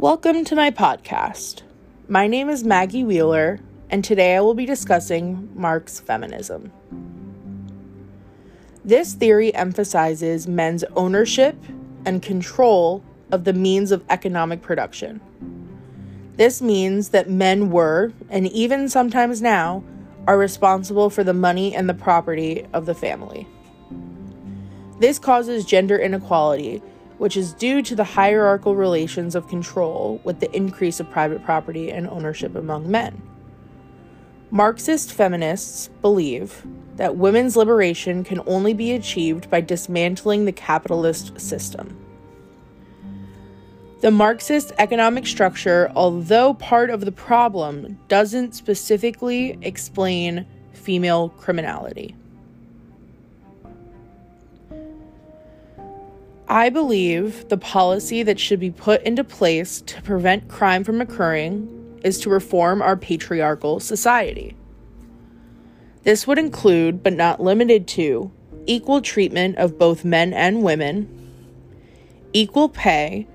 Welcome to my podcast. My name is Maggie Wheeler, and today I will be discussing Marx feminism. This theory emphasizes men's ownership and control of the means of economic production. This means that men were, and even sometimes now, are responsible for the money and the property of the family. This causes gender inequality which is due to the hierarchical relations of control with the increase of private property and ownership among men. Marxist feminists believe that women's liberation can only be achieved by dismantling the capitalist system. The Marxist economic structure, although part of the problem, doesn't specifically explain female criminality. I believe the policy that should be put into place to prevent crime from occurring is to reform our patriarchal society. This would include, but not limited to, equal treatment of both men and women, equal pay,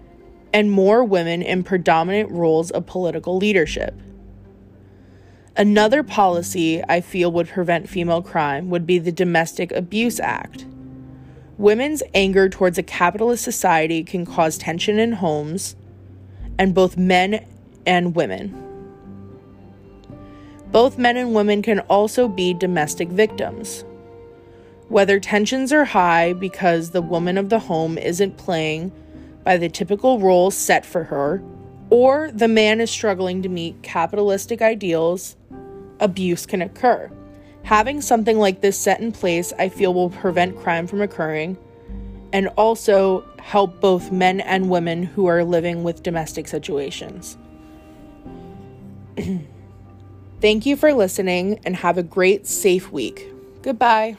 and more women in predominant roles of political leadership. Another policy I feel would prevent female crime would be the Domestic Abuse Act. Women's anger towards a capitalist society can cause tension in homes, and both men and women. Both men and women can also be domestic victims. Whether tensions are high because the woman of the home isn't playing by the typical roles set for her, or the man is struggling to meet capitalistic ideals, abuse can occur. Having something like this set in place, I feel, will prevent crime from occurring and also help both men and women who are living with domestic situations. Thank you for listening and have a great, safe week. Goodbye.